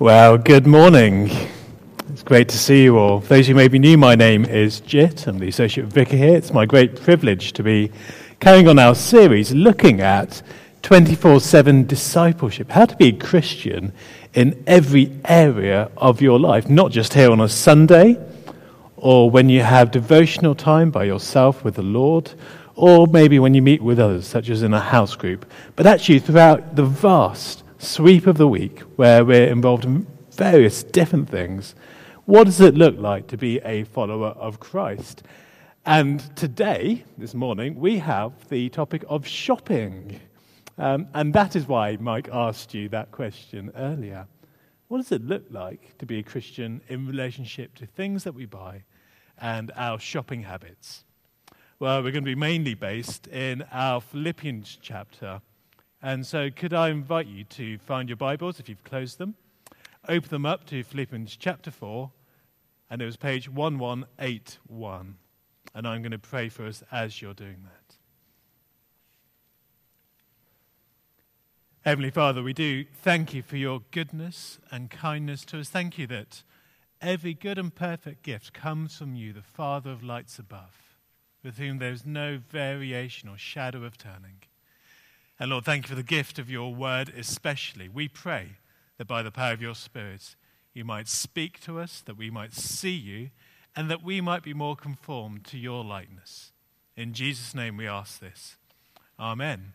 Well, good morning. It's great to see you all. For those who may be new, my name is Jit. I'm the Associate Vicar here. It's my great privilege to be carrying on our series looking at 24 7 discipleship, how to be a Christian in every area of your life, not just here on a Sunday or when you have devotional time by yourself with the Lord, or maybe when you meet with others, such as in a house group, but actually throughout the vast sweep of the week where we're involved in various different things. What does it look like to be a follower of Christ? And today, this morning, we have the topic of shopping. Um, and that is why Mike asked you that question earlier. What does it look like to be a Christian in relationship to things that we buy and our shopping habits? Well, we're going to be mainly based in our Philippians chapter and so, could I invite you to find your Bibles if you've closed them? Open them up to Philippians chapter 4, and it was page 1181. And I'm going to pray for us as you're doing that. Heavenly Father, we do thank you for your goodness and kindness to us. Thank you that every good and perfect gift comes from you, the Father of lights above, with whom there is no variation or shadow of turning. And Lord, thank you for the gift of your word, especially. We pray that by the power of your Spirit, you might speak to us, that we might see you, and that we might be more conformed to your likeness. In Jesus' name we ask this. Amen.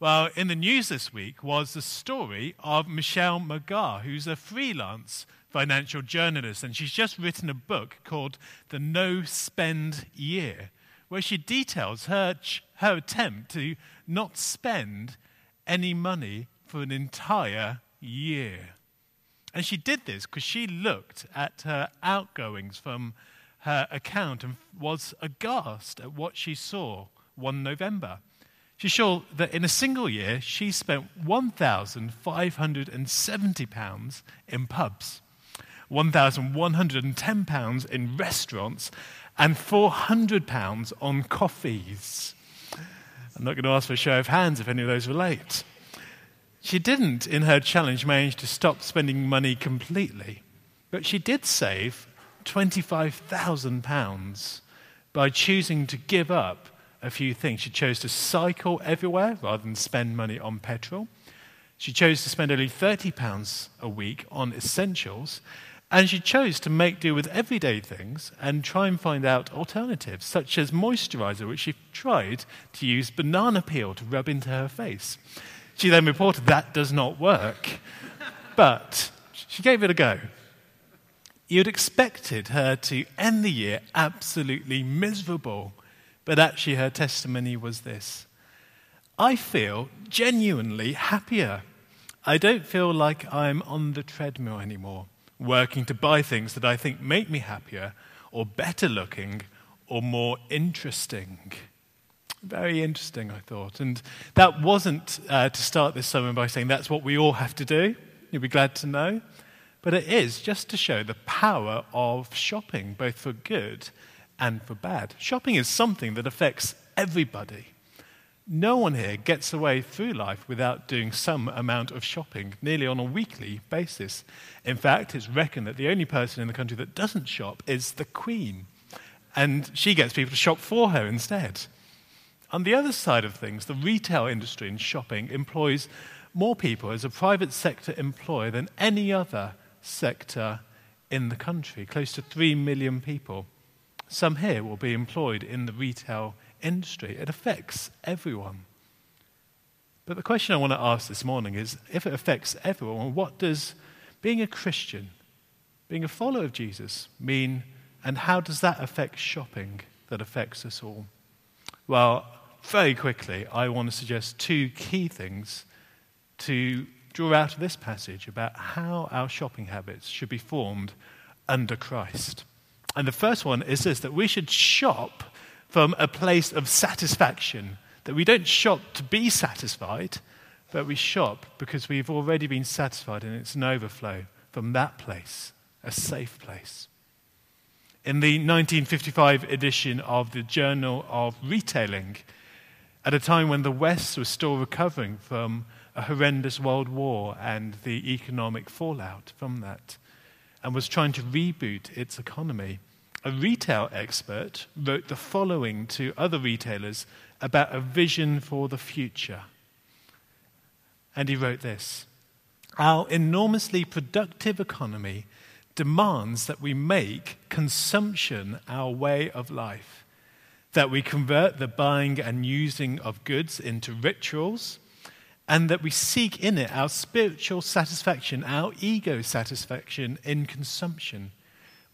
Well, in the news this week was the story of Michelle McGagh, who's a freelance financial journalist, and she's just written a book called The No Spend Year, where she details her, her attempt to not spend any money for an entire year. And she did this because she looked at her outgoings from her account and was aghast at what she saw one November. She saw that in a single year she spent £1,570 in pubs, £1,110 in restaurants, and £400 on coffees. I'm not going to ask for a show of hands if any of those relate. She didn't, in her challenge, manage to stop spending money completely, but she did save £25,000 by choosing to give up a few things. She chose to cycle everywhere rather than spend money on petrol. She chose to spend only £30 a week on essentials, and she chose to make do with everyday things and try and find out alternatives, such as moisturizer, which she tried to use banana peel to rub into her face. She then reported that does not work, but she gave it a go. You'd expected her to end the year absolutely miserable, but actually her testimony was this I feel genuinely happier. I don't feel like I'm on the treadmill anymore working to buy things that I think make me happier or better looking or more interesting. Very interesting, I thought. And that wasn't uh, to start this sermon by saying that's what we all have to do. You'll be glad to know. But it is just to show the power of shopping, both for good and for bad. Shopping is something that affects everybody. No one here gets away through life without doing some amount of shopping, nearly on a weekly basis. In fact, it's reckoned that the only person in the country that doesn't shop is the Queen, and she gets people to shop for her instead. On the other side of things, the retail industry and shopping employs more people as a private sector employer than any other sector in the country, close to 3 million people. Some here will be employed in the retail industry. It affects everyone. But the question I want to ask this morning is if it affects everyone, what does being a Christian, being a follower of Jesus mean, and how does that affect shopping that affects us all? Well, very quickly, I want to suggest two key things to draw out of this passage about how our shopping habits should be formed under Christ. And the first one is this that we should shop from a place of satisfaction. That we don't shop to be satisfied, but we shop because we've already been satisfied and it's an overflow from that place, a safe place. In the 1955 edition of the Journal of Retailing, at a time when the West was still recovering from a horrendous world war and the economic fallout from that, and was trying to reboot its economy. A retail expert wrote the following to other retailers about a vision for the future. And he wrote this Our enormously productive economy demands that we make consumption our way of life, that we convert the buying and using of goods into rituals, and that we seek in it our spiritual satisfaction, our ego satisfaction in consumption.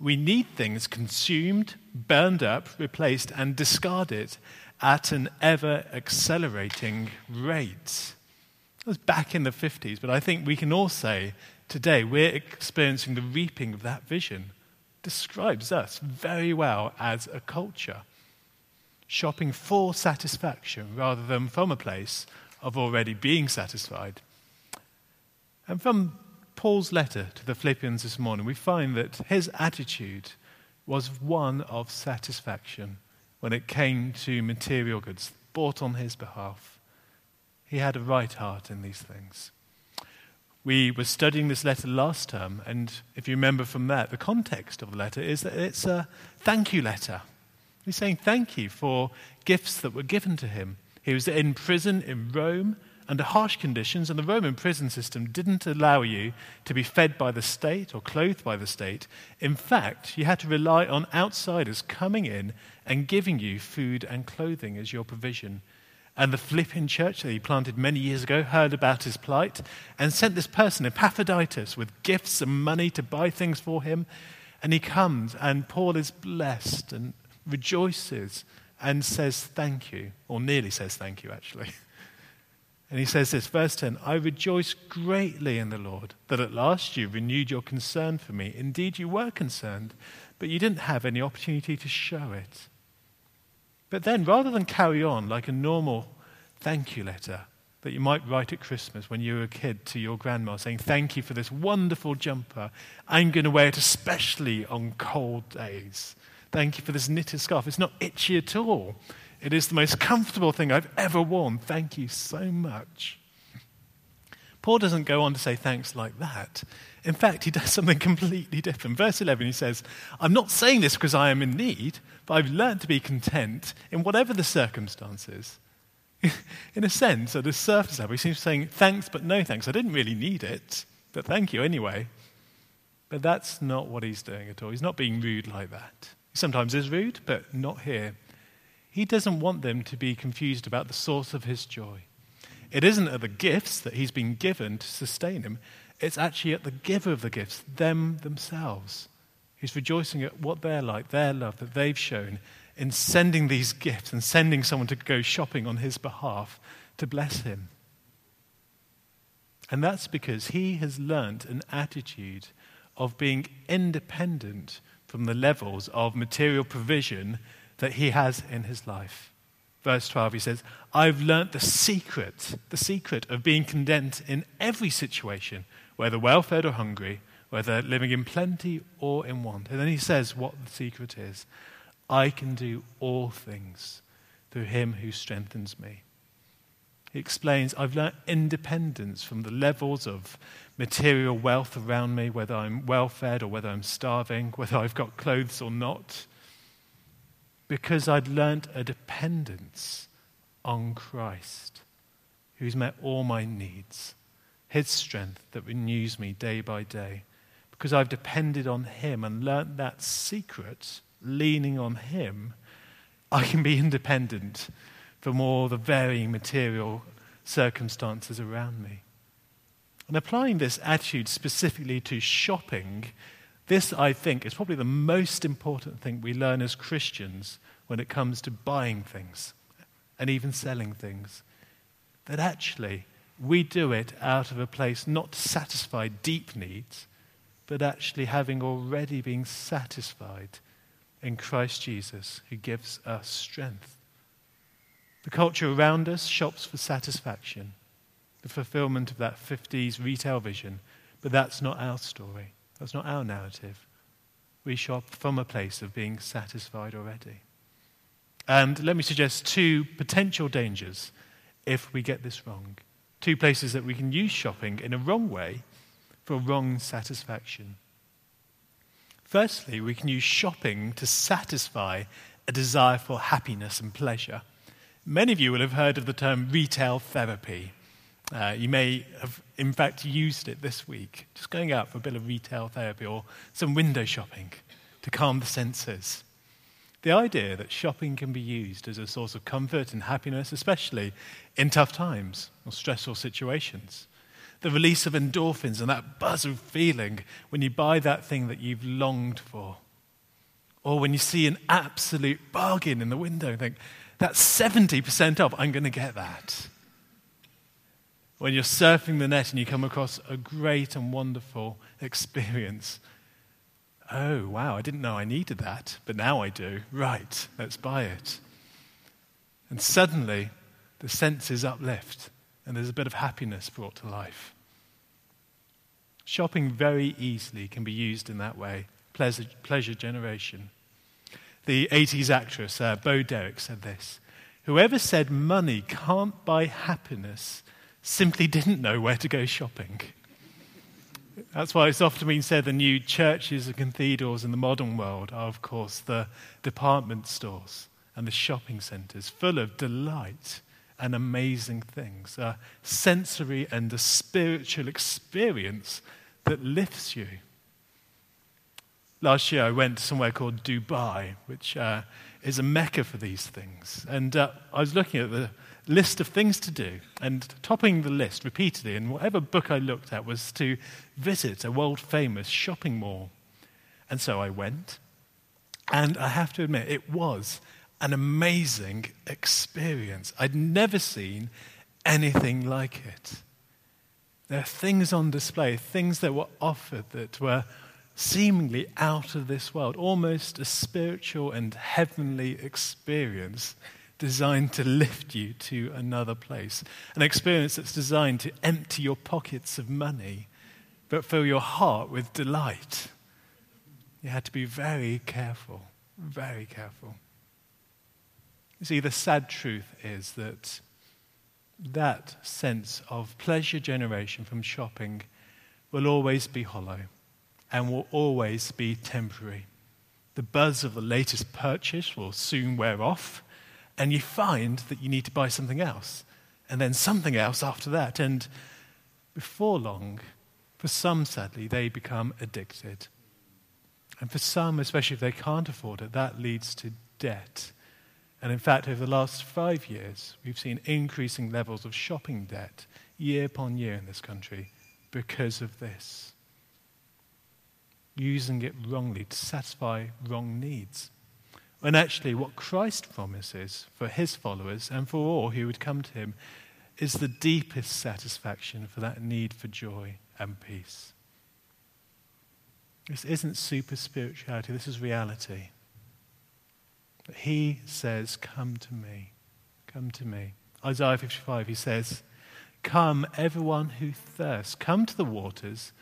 We need things consumed, burned up, replaced, and discarded at an ever accelerating rate. That was back in the 50s, but I think we can all say today we're experiencing the reaping of that vision. Describes us very well as a culture. Shopping for satisfaction rather than from a place of already being satisfied. And from Paul's letter to the Philippians this morning, we find that his attitude was one of satisfaction when it came to material goods bought on his behalf. He had a right heart in these things. We were studying this letter last term, and if you remember from that, the context of the letter is that it's a thank you letter. He's saying thank you for gifts that were given to him. He was in prison in Rome under harsh conditions, and the Roman prison system didn't allow you to be fed by the state or clothed by the state. In fact, you had to rely on outsiders coming in and giving you food and clothing as your provision. And the Philippian church that he planted many years ago heard about his plight and sent this person, Epaphroditus, with gifts and money to buy things for him. And he comes, and Paul is blessed and rejoices and says thank you, or nearly says thank you, actually. And he says this, verse 10 I rejoice greatly in the Lord that at last you renewed your concern for me. Indeed, you were concerned, but you didn't have any opportunity to show it. But then, rather than carry on like a normal thank you letter that you might write at Christmas when you were a kid to your grandma saying, Thank you for this wonderful jumper. I'm going to wear it especially on cold days. Thank you for this knitted scarf. It's not itchy at all. It is the most comfortable thing I've ever worn. Thank you so much. Paul doesn't go on to say thanks like that. In fact, he does something completely different. Verse 11, he says, I'm not saying this because I am in need, but I've learned to be content in whatever the circumstances. in a sense, at a surface level, he seems saying, Thanks, but no thanks. I didn't really need it, but thank you anyway. But that's not what he's doing at all. He's not being rude like that. He sometimes is rude, but not here. He doesn't want them to be confused about the source of his joy. It isn't at the gifts that he's been given to sustain him, it's actually at the giver of the gifts, them themselves. He's rejoicing at what they're like, their love that they've shown in sending these gifts and sending someone to go shopping on his behalf to bless him. And that's because he has learnt an attitude of being independent from the levels of material provision that he has in his life. Verse 12, he says, I've learnt the secret, the secret of being content in every situation, whether well fed or hungry, whether living in plenty or in want. And then he says what the secret is I can do all things through him who strengthens me. He explains, I've learnt independence from the levels of material wealth around me, whether I'm well fed or whether I'm starving, whether I've got clothes or not, because I'd learnt a dependence on Christ, who's met all my needs his strength that renews me day by day. Because I've depended on Him and learnt that secret, leaning on Him, I can be independent from all the varying material circumstances around me. And applying this attitude specifically to shopping, this, I think, is probably the most important thing we learn as Christians when it comes to buying things and even selling things. That actually, we do it out of a place not to satisfy deep needs, but actually having already been satisfied in Christ Jesus, who gives us strength. The culture around us shops for satisfaction, the fulfillment of that 50s retail vision, but that's not our story. That's not our narrative. We shop from a place of being satisfied already. And let me suggest two potential dangers if we get this wrong. Two places that we can use shopping in a wrong way for wrong satisfaction. Firstly, we can use shopping to satisfy a desire for happiness and pleasure. Many of you will have heard of the term retail therapy. Uh, you may have, in fact, used it this week, just going out for a bit of retail therapy or some window shopping to calm the senses. The idea that shopping can be used as a source of comfort and happiness, especially in tough times or stressful situations. The release of endorphins and that buzz of feeling when you buy that thing that you've longed for. Or when you see an absolute bargain in the window and think, that's 70% off, I'm going to get that. When you're surfing the net and you come across a great and wonderful experience Oh, wow, I didn't know I needed that, but now I do. Right, let's buy it. And suddenly, the senses uplift, and there's a bit of happiness brought to life. Shopping very easily can be used in that way pleasure, pleasure generation. The 80s actress uh, Bo Derek said this Whoever said money can't buy happiness simply didn't know where to go shopping. That's why it's often been said the new churches and cathedrals in the modern world are, of course, the department stores and the shopping centres, full of delight and amazing things, a sensory and a spiritual experience that lifts you. Last year, I went somewhere called Dubai, which uh, is a mecca for these things. And uh, I was looking at the list of things to do. And topping the list repeatedly, in whatever book I looked at, was to visit a world famous shopping mall. And so I went. And I have to admit, it was an amazing experience. I'd never seen anything like it. There are things on display, things that were offered that were seemingly out of this world, almost a spiritual and heavenly experience designed to lift you to another place. An experience that's designed to empty your pockets of money, but fill your heart with delight. You had to be very careful, very careful. You see, the sad truth is that that sense of pleasure generation from shopping will always be hollow and will always be temporary. The buzz of the latest purchase will soon wear off, and you find that you need to buy something else, and then something else after that. And before long, for some, sadly, they become addicted. And for some, especially if they can't afford it, that leads to debt. And in fact, over the last five years, we've seen increasing levels of shopping debt year upon year in this country because of this. Using it wrongly to satisfy wrong needs. And actually, what Christ promises for his followers and for all who would come to him is the deepest satisfaction for that need for joy and peace. This isn't super spirituality, this is reality. He says, Come to me. Come to me. Isaiah 55, he says, Come, everyone who thirsts, come to the waters.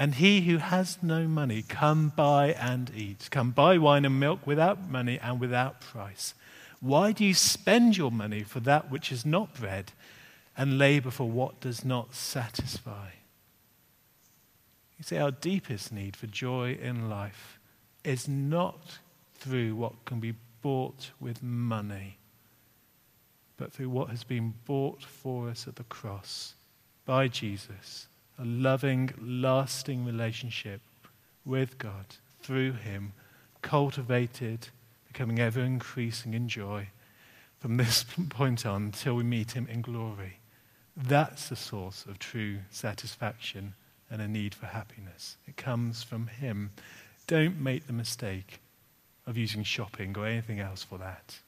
And he who has no money, come buy and eat. Come buy wine and milk without money and without price. Why do you spend your money for that which is not bread and labor for what does not satisfy? You see, our deepest need for joy in life is not through what can be bought with money, but through what has been bought for us at the cross by Jesus a loving, lasting relationship with God through Him, cultivated, becoming ever increasing in joy from this point on until we meet Him in glory. That's the source of true satisfaction and a need for happiness. It comes from Him. Don't make the mistake of using shopping or anything else for that.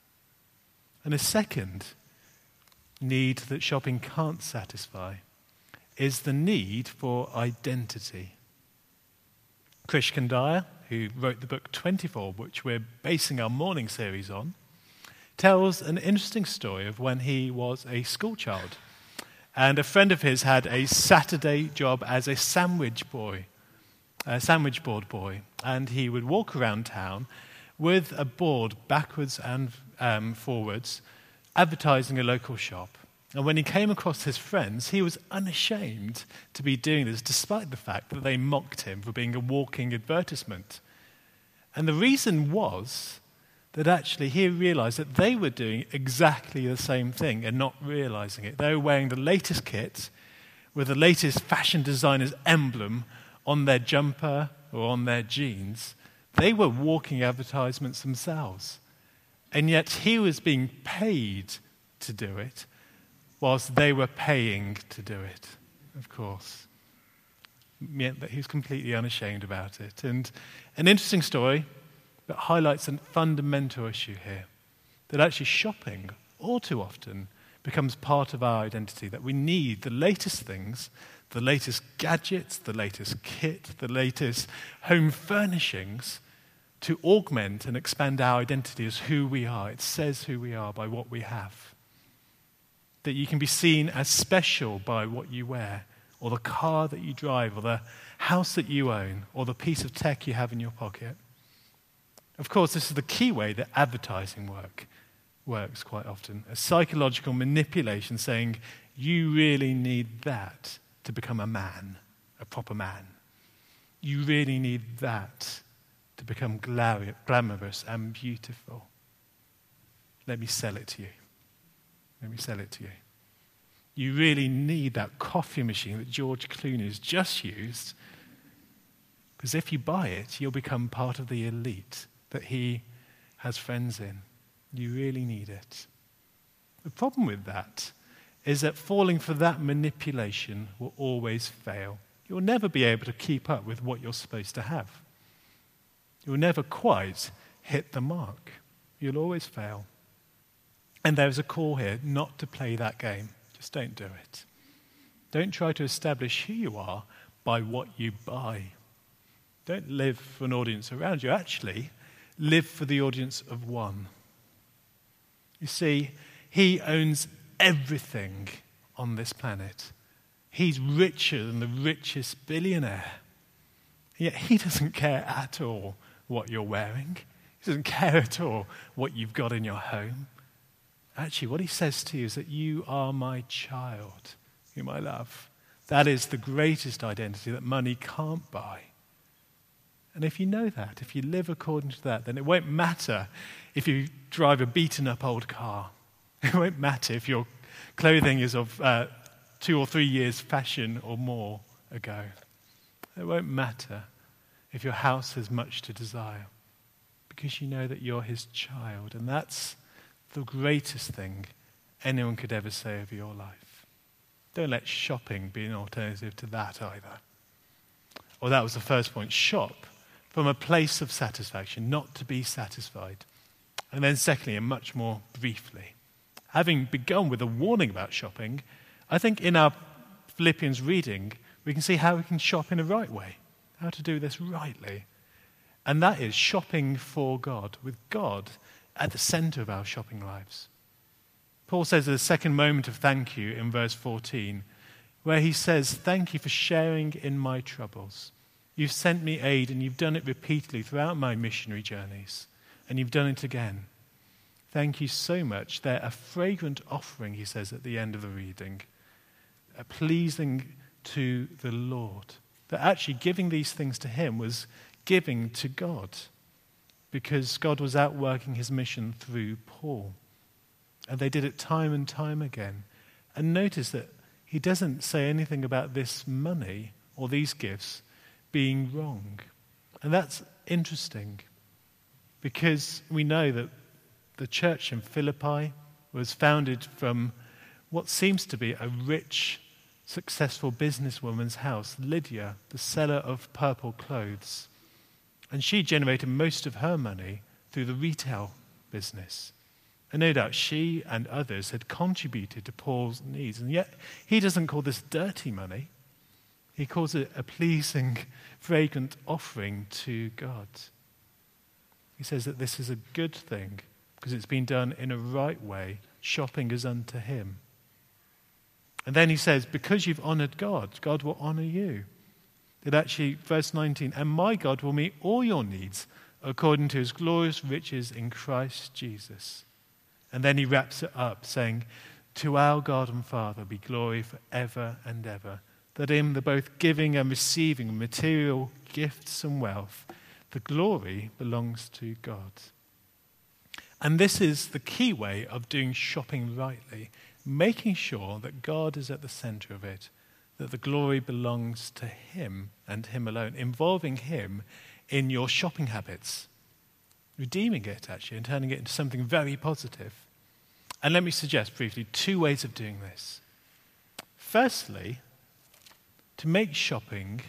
And a second need that shopping can't satisfy is the need for identity. Krish Kandiah, who wrote the book 24, which we're basing our morning series on, tells an interesting story of when he was a schoolchild. And a friend of his had a Saturday job as a sandwich boy, a sandwich board boy. And he would walk around town with a board backwards and um, forwards, advertising a local shop. And when he came across his friends, he was unashamed to be doing this, despite the fact that they mocked him for being a walking advertisement. And the reason was that actually he realized that they were doing exactly the same thing and not realizing it. They were wearing the latest kit with the latest fashion designer's emblem on their jumper or on their jeans. They were walking advertisements themselves. And yet he was being paid to do it, whilst they were paying to do it, of course. Meant that he was completely unashamed about it. And an interesting story that highlights a fundamental issue here that actually shopping, all too often, becomes part of our identity, that we need the latest things, the latest gadgets, the latest kit, the latest home furnishings to augment and expand our identity as who we are. It says who we are by what we have. That you can be seen as special by what you wear, or the car that you drive, or the house that you own, or the piece of tech you have in your pocket. Of course, this is the key way that advertising work works quite often a psychological manipulation saying, you really need that to become a man, a proper man. You really need that to become glamorous and beautiful. Let me sell it to you. Let me sell it to you. You really need that coffee machine that George Clooney has just used. Because if you buy it, you'll become part of the elite that he has friends in. You really need it. The problem with that is that falling for that manipulation will always fail. You'll never be able to keep up with what you're supposed to have. You'll never quite hit the mark. You'll always fail. And there's a call here not to play that game. Just don't do it. Don't try to establish who you are by what you buy. Don't live for an audience around you. Actually, live for the audience of one. You see, he owns everything on this planet. He's richer than the richest billionaire. Yet he doesn't care at all what you're wearing. He doesn't care at all what you've got in your home. Actually, what he says to you is that you are my child, whom I love. That is the greatest identity that money can't buy. And if you know that, if you live according to that, then it won't matter if you drive a beaten up old car. It won't matter if your clothing is of uh, two or three years' fashion or more ago. It won't matter if your house has much to desire because you know that you're his child. And that's the greatest thing anyone could ever say of your life. Don't let shopping be an alternative to that either. Or well, that was the first point shop from a place of satisfaction, not to be satisfied. And then, secondly, and much more briefly, having begun with a warning about shopping, I think in our Philippians reading, we can see how we can shop in a right way, how to do this rightly. And that is shopping for God, with God at the center of our shopping lives. Paul says the second moment of thank you in verse 14, where he says, Thank you for sharing in my troubles. You've sent me aid, and you've done it repeatedly throughout my missionary journeys, and you've done it again. Thank you so much. They're a fragrant offering, he says at the end of the reading, a pleasing to the Lord. That actually giving these things to him was giving to God because God was outworking his mission through Paul. And they did it time and time again. And notice that he doesn't say anything about this money or these gifts being wrong. And that's interesting because we know that the church in Philippi was founded from what seems to be a rich, successful businesswoman's house, Lydia, the seller of purple clothes. And she generated most of her money through the retail business. And no doubt she and others had contributed to Paul's needs. And yet he doesn't call this dirty money. He calls it a pleasing, fragrant offering to God. He says that this is a good thing because it's been done in a right way. Shopping is unto Him. And then he says, because you've honored God, God will honor you. That actually, verse 19, and my God will meet all your needs according to his glorious riches in Christ Jesus. And then he wraps it up saying, To our God and Father be glory forever and ever, that in the both giving and receiving material gifts and wealth, the glory belongs to God. And this is the key way of doing shopping rightly, making sure that God is at the center of it, that the glory belongs to Him and Him alone, involving Him in your shopping habits redeeming it actually and turning it into something very positive. And let me suggest briefly two ways of doing this. Firstly, to make shopping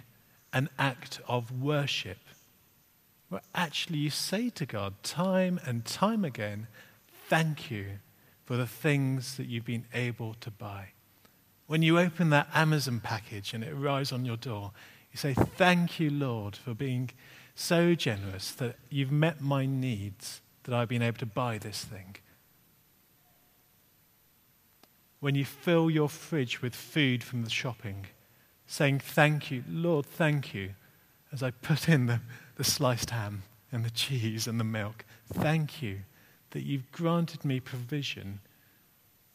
an act of worship, where actually you say to God time and time again, Thank you for the things that you've been able to buy. When you open that Amazon package and it arrives on your door, you say, Thank you, Lord, for being so generous that you've met my needs, that I've been able to buy this thing. When you fill your fridge with food from the shopping, saying, Thank you, Lord, thank you, as I put in the, the sliced ham and the cheese and the milk, thank you that you've granted me provision.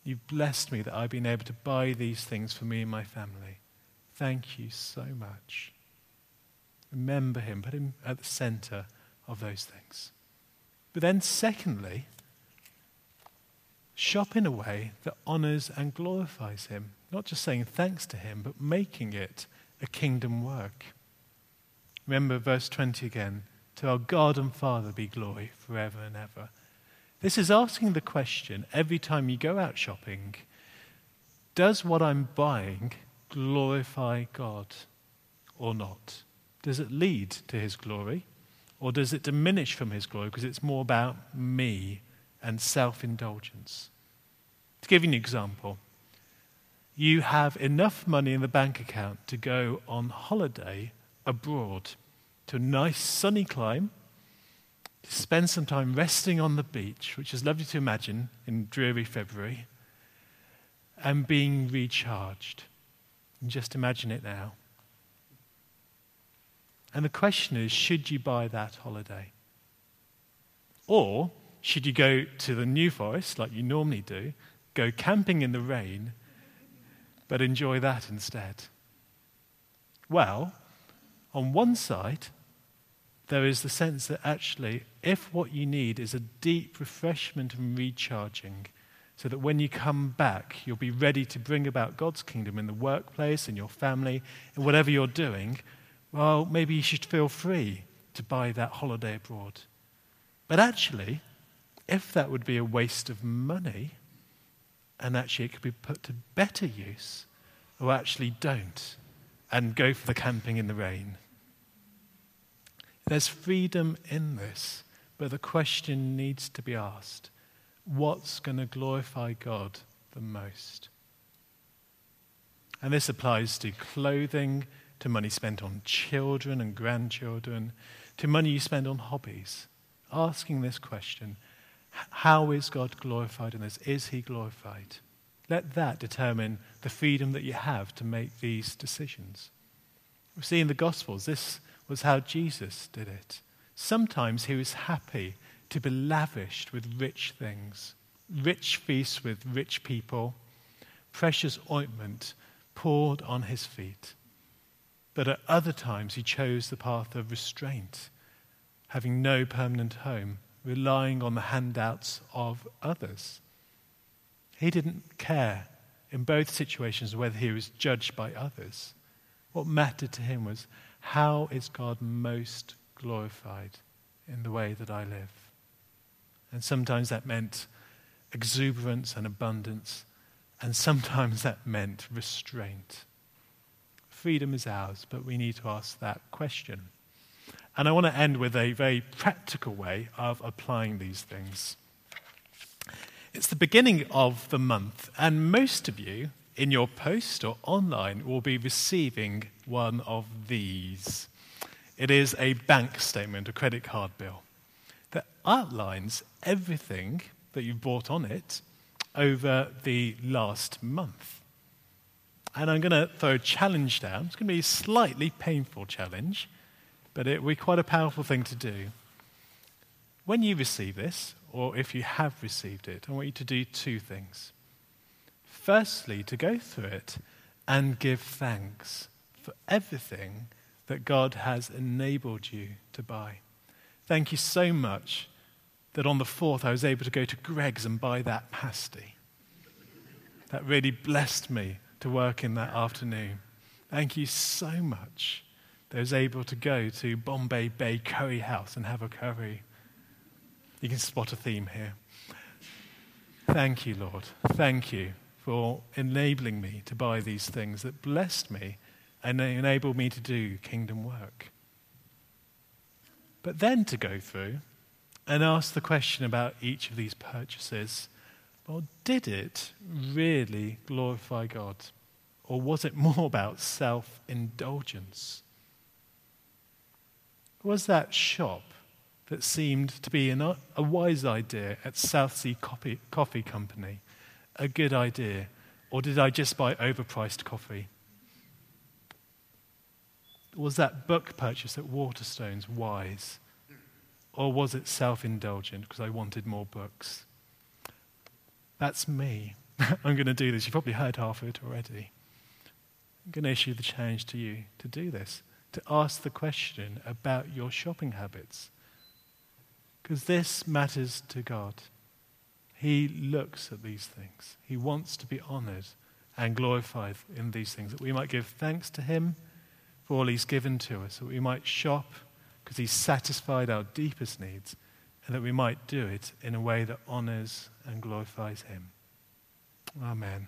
You've blessed me that I've been able to buy these things for me and my family. Thank you so much. Remember him, put him at the center of those things. But then, secondly, shop in a way that honors and glorifies him. Not just saying thanks to him, but making it a kingdom work. Remember verse 20 again to our God and Father be glory forever and ever. This is asking the question every time you go out shopping does what I'm buying glorify God or not? Does it lead to his glory? Or does it diminish from his glory because it's more about me and self indulgence? To give you an example, you have enough money in the bank account to go on holiday abroad to a nice sunny clime, to spend some time resting on the beach, which is lovely to imagine in dreary February, and being recharged. And just imagine it now. And the question is should you buy that holiday? Or should you go to the New Forest like you normally do, go camping in the rain, but enjoy that instead? Well, on one side, there is the sense that actually, if what you need is a deep refreshment and recharging, so that when you come back, you'll be ready to bring about God's kingdom in the workplace, in your family, in whatever you're doing, well, maybe you should feel free to buy that holiday abroad. But actually, if that would be a waste of money, and actually it could be put to better use, or actually don't, and go for the camping in the rain. There's freedom in this, but the question needs to be asked what's going to glorify God the most? And this applies to clothing to money spent on children and grandchildren, to money you spend on hobbies. Asking this question how is God glorified in this? Is he glorified? Let that determine the freedom that you have to make these decisions. We see in the Gospels, this was how Jesus did it. Sometimes he was happy to be lavished with rich things, rich feasts with rich people, precious ointment poured on his feet. But at other times, he chose the path of restraint, having no permanent home, relying on the handouts of others. He didn't care in both situations whether he was judged by others. What mattered to him was how is God most glorified in the way that I live? And sometimes that meant exuberance and abundance, and sometimes that meant restraint. Freedom is ours, but we need to ask that question. And I want to end with a very practical way of applying these things. It's the beginning of the month, and most of you in your post or online will be receiving one of these. It is a bank statement, a credit card bill, that outlines everything that you've bought on it over the last month. And I'm going to throw a challenge down. It's going to be a slightly painful challenge, but it will be quite a powerful thing to do. When you receive this, or if you have received it, I want you to do two things. Firstly, to go through it and give thanks for everything that God has enabled you to buy. Thank you so much that on the 4th I was able to go to Greggs and buy that pasty. That really blessed me to work in that afternoon. Thank you so much that I was able to go to Bombay Bay Curry House and have a curry. You can spot a theme here. Thank you, Lord. Thank you for enabling me to buy these things that blessed me and enabled me to do kingdom work. But then to go through and ask the question about each of these purchases well, did it really glorify God? Or was it more about self indulgence? Was that shop that seemed to be an, a wise idea at Southsea Coffee, Coffee Company a good idea? Or did I just buy overpriced coffee? Was that book purchase at Waterstones wise? Or was it self indulgent because I wanted more books? That's me. I'm going to do this. You've probably heard half of it already. I'm going to issue the challenge to you to do this, to ask the question about your shopping habits. Because this matters to God. He looks at these things. He wants to be honored and glorified in these things, that we might give thanks to Him for all He's given to us, that we might shop because He's satisfied our deepest needs, and that we might do it in a way that honors and glorifies Him. Amen.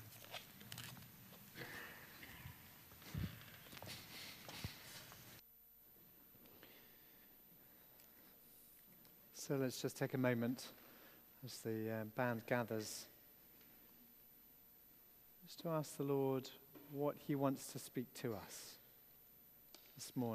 So let's just take a moment as the uh, band gathers, just to ask the Lord what He wants to speak to us this morning.